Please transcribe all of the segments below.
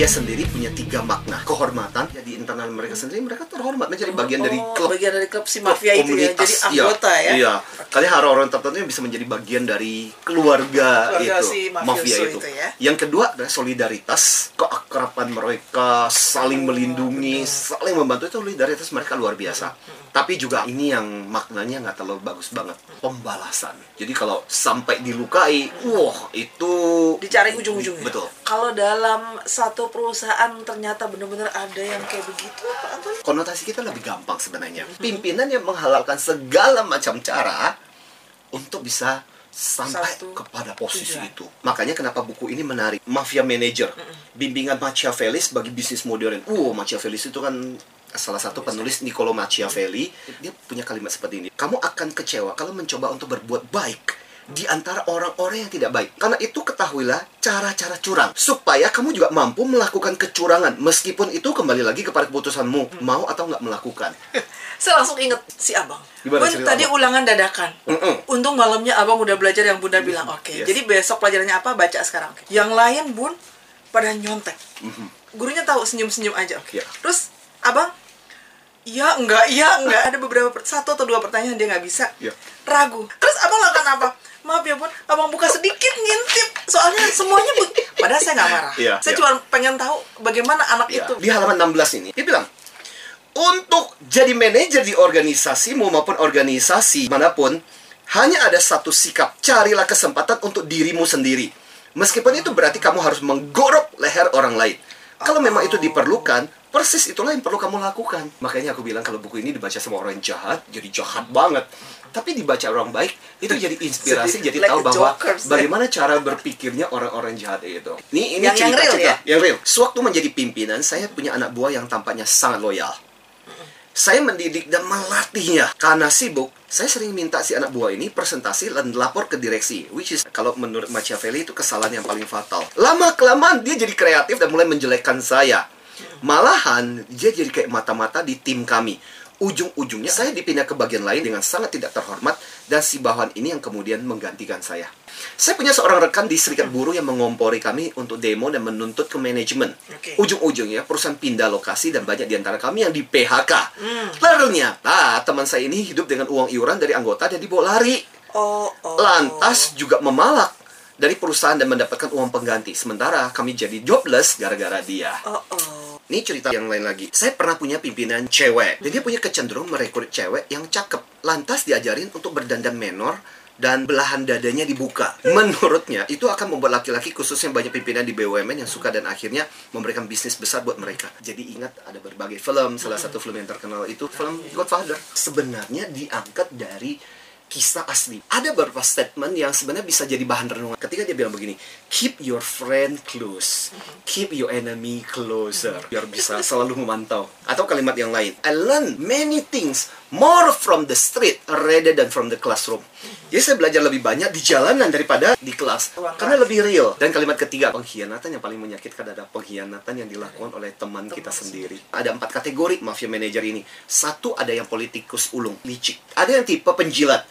mafia sendiri punya tiga makna kehormatan ya di internal mereka sendiri mereka terhormat menjadi bagian dari Oh, klub bagian dari klub si mafia itu ya jadi iya, anggota ya Iya. Kalian orang-orang tertentu yang bisa menjadi bagian dari keluarga, Keluarga itu, si mafia itu. itu ya. Yang kedua adalah solidaritas, keakraban mereka, saling melindungi, saling membantu itu solidaritas mereka luar biasa. Tapi juga ini yang maknanya nggak terlalu bagus banget, pembalasan. Jadi kalau sampai dilukai, wah itu dicari ujung-ujungnya Betul. kalau dalam satu perusahaan ternyata benar-benar ada yang kayak begitu Pak Anton konotasi kita lebih gampang sebenarnya. Pimpinan yang menghalalkan segala macam cara untuk bisa sampai Satu kepada posisi tujuan. itu. Makanya kenapa buku ini menarik. Mafia Manager, bimbingan Machiavellis bagi bisnis modern. Uh, Machiavellis itu kan salah satu penulis Niccolo Machiavelli. Dia punya kalimat seperti ini. Kamu akan kecewa kalau mencoba untuk berbuat baik di antara orang-orang yang tidak baik. Karena itu ketahuilah cara-cara curang. Supaya kamu juga mampu melakukan kecurangan. Meskipun itu kembali lagi kepada keputusanmu. Mau atau nggak melakukan. saya langsung inget si abang Gimana Bun, cerita tadi abang? ulangan dadakan Mm-mm. untung malamnya abang udah belajar yang bunda bilang oke Yes. jadi besok pelajarannya apa baca sekarang Oke. yang lain bun pada nyontek gurunya tahu senyum-senyum aja oke Iya. terus abang Iya, enggak, iya, enggak. Ada beberapa, satu atau dua pertanyaan dia nggak bisa. Iya. Ragu. Terus abang lakukan apa? Maaf ya, Bun. Abang buka sedikit ngintip. Soalnya semuanya... Bu Padahal saya nggak marah. Iya, saya iya. cuma pengen tahu bagaimana anak Ya, itu. Di halaman 16 ini, dia bilang, untuk jadi manajer di organisasimu maupun organisasi mana pun, hanya ada satu sikap, carilah kesempatan untuk dirimu sendiri. Meskipun itu berarti kamu harus menggorok leher orang lain. Kalau memang itu diperlukan, persis itulah yang perlu kamu lakukan. Makanya aku bilang kalau buku ini dibaca sama orang jahat, jadi jahat banget. Tapi dibaca orang baik, itu jadi inspirasi, Jadi jadi like tahu bahwa jokers. bagaimana cara berpikirnya orang-orang jahat itu. Ini ini Yang- yang real ya? yang real. Sewaktu menjadi pimpinan, saya punya anak buah yang tampaknya sangat loyal. Saya mendidik dan melatihnya. Karena sibuk, saya sering minta si anak buah ini presentasi dan lapor ke direksi. Which is, kalau menurut Machiavelli itu kesalahan yang paling fatal. Lama-kelamaan dia jadi kreatif dan mulai menjelekkan saya. Malahan, dia jadi kayak mata-mata di tim kami. Ujung-ujungnya saya dipindah ke bagian lain dengan sangat tidak terhormat dan si bawahan ini yang kemudian menggantikan saya. Saya punya seorang rekan di serikat buruh yang mengompori kami untuk demo dan menuntut ke manajemen. Oke. Ujung-ujungnya perusahaan pindah lokasi dan banyak di antara kami yang di PHK. Ternyata teman saya ini hidup dengan uang iuran dari anggota dan dibawa lari. Oh, oh. Lantas juga memalak dari perusahaan dan mendapatkan uang pengganti. Sementara kami jadi jobless gara-gara dia. Oh, oh. Ini cerita yang lain lagi. Saya pernah punya pimpinan cewek. Dan dia punya kecenderungan merekrut cewek yang cakep. Lantas diajarin untuk berdandan menor dan belahan dadanya dibuka. Menurutnya, itu akan membuat laki-laki khususnya banyak pimpinan di BUMN yang suka dan akhirnya memberikan bisnis besar buat mereka. Jadi ingat ada berbagai film. Salah satu film yang terkenal itu film Godfather. Sebenarnya diangkat dari kisah asli. Ada beberapa statement yang sebenarnya bisa jadi bahan renungan. Ketika dia bilang begini, keep your friend close, keep your enemy closer, biar bisa selalu memantau. Atau kalimat yang lain, I learn many things more from the street rather than from the classroom. Jadi saya belajar lebih banyak di jalanan daripada di kelas, karena kelas. lebih real. Dan kalimat ketiga, pengkhianatan yang paling menyakitkan adalah pengkhianatan yang dilakukan oleh teman kita sendiri. Ada empat kategori mafia manajer ini. Satu ada yang politikus ulung, licik. Ada yang tipe penjilat.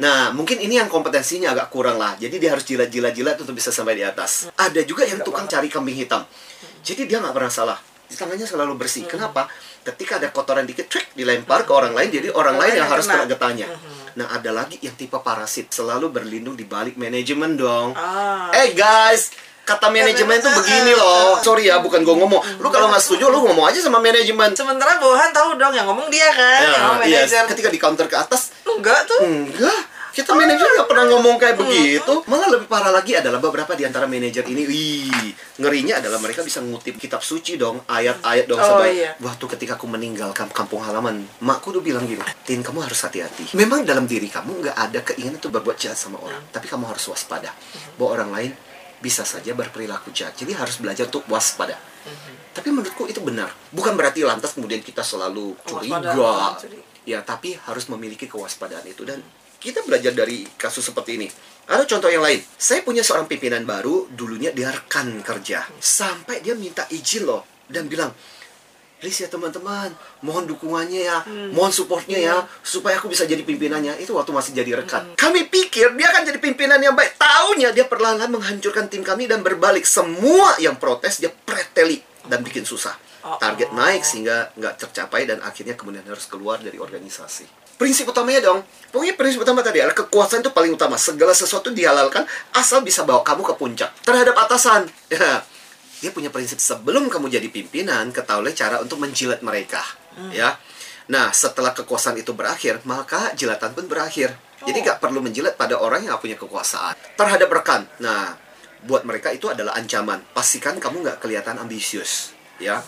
Nah, mungkin ini yang kompetensinya agak kurang lah. Jadi dia harus jilat-jilat-jilat untuk bisa sampai di atas. Ada juga yang tukang cari kambing hitam. Jadi dia nggak pernah salah. Tangannya selalu bersih. Kenapa? Ketika ada kotoran dikit, cek, dilempar ke orang lain. Jadi orang lain yang harus kena getahnya. Nah, ada lagi yang tipe parasit. Selalu berlindung di balik manajemen dong. Ah. Eh guys, kata manajemen tuh begini loh. Sorry ya, bukan gue ngomong. Lu kalau nggak setuju, lu ngomong aja sama manajemen. Sementara bawahan tahu dong yang ngomong dia kan, yang ngomong Ya, iya, manajer. ketika di counter ke atas, Enggak tuh. Enggak, kita manajer nggak pernah ngomong kayak begitu. Malah lebih parah lagi adalah beberapa di antara manajer ini, wih, ngerinya adalah mereka bisa ngutip kitab suci dong, ayat-ayat dong. Oh, sebab iya. waktu ketika aku meninggalkan kampung halaman, makku tuh bilang gini, Tin, kamu harus hati-hati. Memang dalam diri kamu nggak ada keinginan untuk berbuat jahat sama orang, tapi kamu harus waspada. Bahwa orang lain bisa saja berperilaku jahat. Jadi harus belajar untuk waspada. Tapi menurutku itu benar. Bukan berarti lantas kemudian kita selalu curiga. Ya, tapi harus memiliki kewaspadaan itu dan kita belajar dari kasus seperti ini. Ada contoh yang lain. Saya punya seorang pimpinan baru, dulunya dia rekan kerja. Sampai dia minta izin loh dan bilang, Please ya teman-teman, mohon dukungannya ya, mohon supportnya ya, supaya aku bisa jadi pimpinannya. Itu waktu masih jadi rekan. Kami pikir dia akan jadi pimpinan yang baik. Taunya dia perlahan-lahan menghancurkan tim kami dan berbalik. Semua yang protes dia preteli. dan bikin susah. Oh, Target naik sehingga nggak tercapai dan akhirnya kemudian harus keluar dari organisasi. Prinsip utamanya dong, pokoknya prinsip utama tadi adalah kekuasaan itu paling utama. Segala sesuatu dihalalkan asal bisa bawa kamu ke puncak. Terhadap atasan, ya, dia punya prinsip sebelum kamu jadi pimpinan, ketahuilah cara untuk menjilat mereka, ya. Nah, setelah kekuasaan itu berakhir, maka jilatan pun berakhir. Jadi Oh. nggak perlu menjilat pada orang yang punya kekuasaan. Terhadap rekan, nah, buat mereka itu adalah ancaman. Pastikan kamu nggak kelihatan ambisius, ya.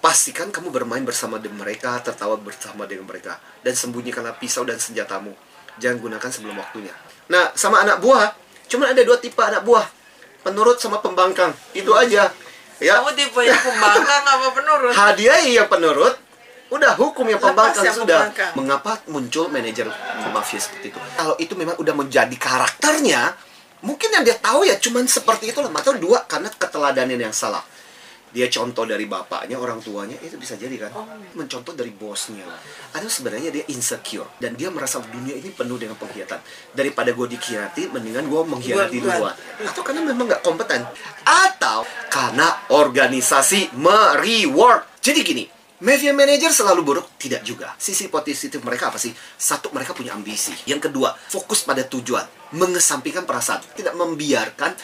Pastikan kamu bermain bersama dengan mereka, tertawa bersama dengan mereka, dan sembunyikanlah pisau dan senjatamu. Jangan gunakan sebelum waktunya. Nah, sama anak buah, cuma ada dua tipe anak buah, penurut sama pembangkang. Itu aja. Ya, Kamu tipe yang pembangkang apa penurut? hadiah yang penurut, udah hukum yang pembangkang yang sudah. pembangkang. Mengapa muncul manajer mafia seperti itu? Kalau itu memang udah menjadi karakternya, mungkin yang dia tahu ya cuman seperti itu lah. Atau dua karena keteladanan yang salah. Dia contoh dari bapaknya, orang tuanya, itu bisa jadi kan. Oh. Mencontoh dari bosnya. Atau sebenarnya dia insecure. Dan dia merasa dunia ini penuh dengan pengkhianatan. Daripada gue dikhianati, mendingan gue mengkhianati duluan. Atau karena memang nggak kompeten. Atau karena organisasi mereward. Jadi gini, Mafia manager selalu buruk? Tidak juga. Sisi positif mereka apa sih? Satu, mereka punya ambisi. Yang kedua, fokus pada tujuan. Mengesampingkan perasaan. Tidak membiarkan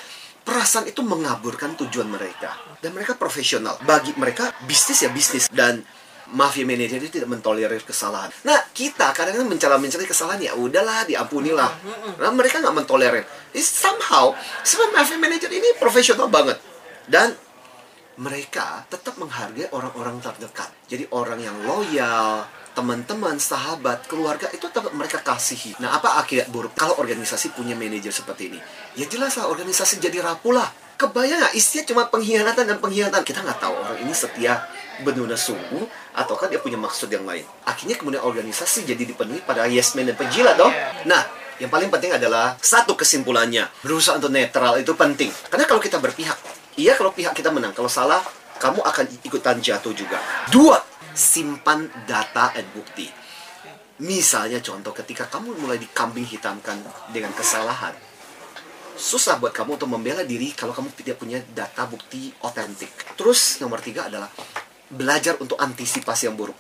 perasaan itu mengaburkan tujuan mereka. Dan mereka profesional. Bagi mereka, bisnis ya bisnis. Dan mafia manager itu tidak mentolerir kesalahan. Nah, kita kadang-kadang mencela-mencela kesalahan, ya udahlah, diampunilah. Nah, mereka nggak mentolerir. It's somehow, sebab mafia manager ini profesional banget. Dan mereka tetap menghargai orang-orang terdekat. Jadi orang yang loyal, teman-teman, sahabat, keluarga itu tetap mereka kasihi. Nah, apa akibat buruk kalau organisasi punya manajer seperti ini? Ya jelas lah organisasi jadi rapuh lah. Kebayang nggak isinya cuma pengkhianatan dan pengkhianatan. Kita nggak tahu orang ini setia benar-benar sungguh ataukah dia punya maksud yang lain. Akhirnya kemudian organisasi jadi dipenuhi pada yes man dan penjilat dong. Nah, yang paling penting adalah satu kesimpulannya berusaha untuk netral itu penting. Karena kalau kita berpihak, iya kalau pihak kita menang, kalau salah kamu akan ikutan jatuh juga. Dua, simpan data dan bukti. Misalnya contoh ketika kamu mulai dikambing hitamkan dengan kesalahan, susah buat kamu untuk membela diri kalau kamu tidak punya data bukti otentik. Terus nomor tiga adalah belajar untuk antisipasi yang buruk.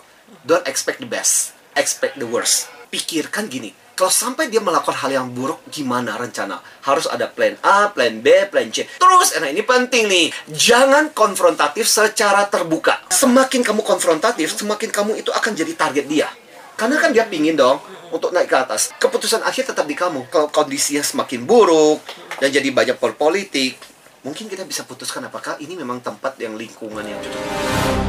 Don't expect the best, expect the worst. Pikirkan gini, kalau sampai dia melakukan hal yang buruk, gimana rencana? Harus ada plan A, plan B, plan C. Terus, nah ini penting nih, jangan konfrontatif secara terbuka. Semakin kamu konfrontatif, semakin kamu itu akan jadi target dia. Karena kan dia pingin dong untuk naik ke atas. Keputusan akhir tetap di kamu. Kalau kondisinya semakin buruk dan jadi banyak politik, mungkin kita bisa putuskan apakah ini memang tempat yang lingkungan yang cocok.